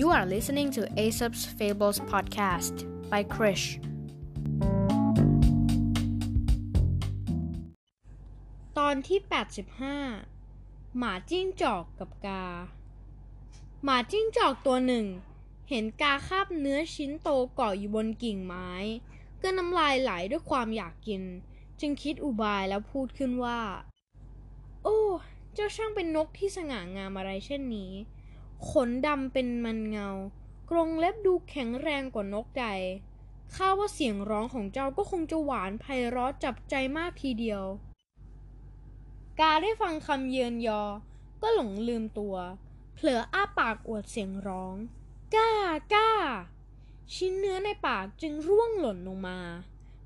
You are listening to Aesop's Fables podcast by Krish. ตอนที่ 85 หมาจิ้งจอกกับกา หมาจิ้งจอกตัวหนึ่ง เห็นกาคาบเนื้อชิ้นโตเกาะอยู่บนกิ่งไม้ ก็น้ำลายไหลด้วยความอยากกิน จึงคิดอุบายแล้วพูดขึ้นว่า โอ้ เจ้าช่างเป็นนกที่สง่างามอะไรเช่นนี้ ขนดำเป็นมันเงา กรงเล็บดูแข็งแรงกว่านกใด ข้าว่าเสียงร้องของเจ้าก็คงจะหวานไพเราะจับใจมากทีเดียว กาได้ฟังคำเยือนยอ ก็หลงลืมตัว เผลออ้าปากอวดเสียงร้อง ก้าก้า ชิ้นเนื้อในปากจึงร่วงหล่นลงมา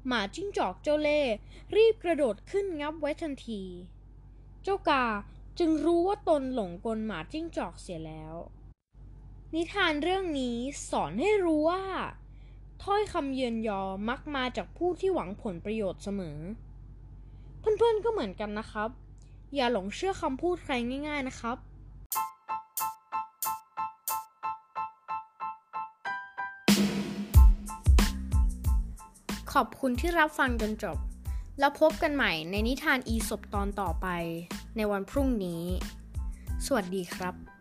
หมาจิ้งจอกเจ้าเล่รีบกระโดดขึ้นงับไว้ทันที เจ้ากา จึงรู้ว่าตนหลงกลหมาจิ้งจอกเสียแล้ว นิทานเรื่องนี้สอนให้รู้ว่า ถ้อยคำเยือนยอมักมาจากผู้ที่หวังผลประโยชน์เสมอ เพื่อนๆก็เหมือนกันนะครับ อย่าหลงเชื่อคำพูดใครง่าย ๆนะครับขอบคุณที่รับฟังจนจบ แล้วพบกันใหม่ในนิทานอีสบตอนต่อไปในวันพรุ่งนี้ สวัสดีครับ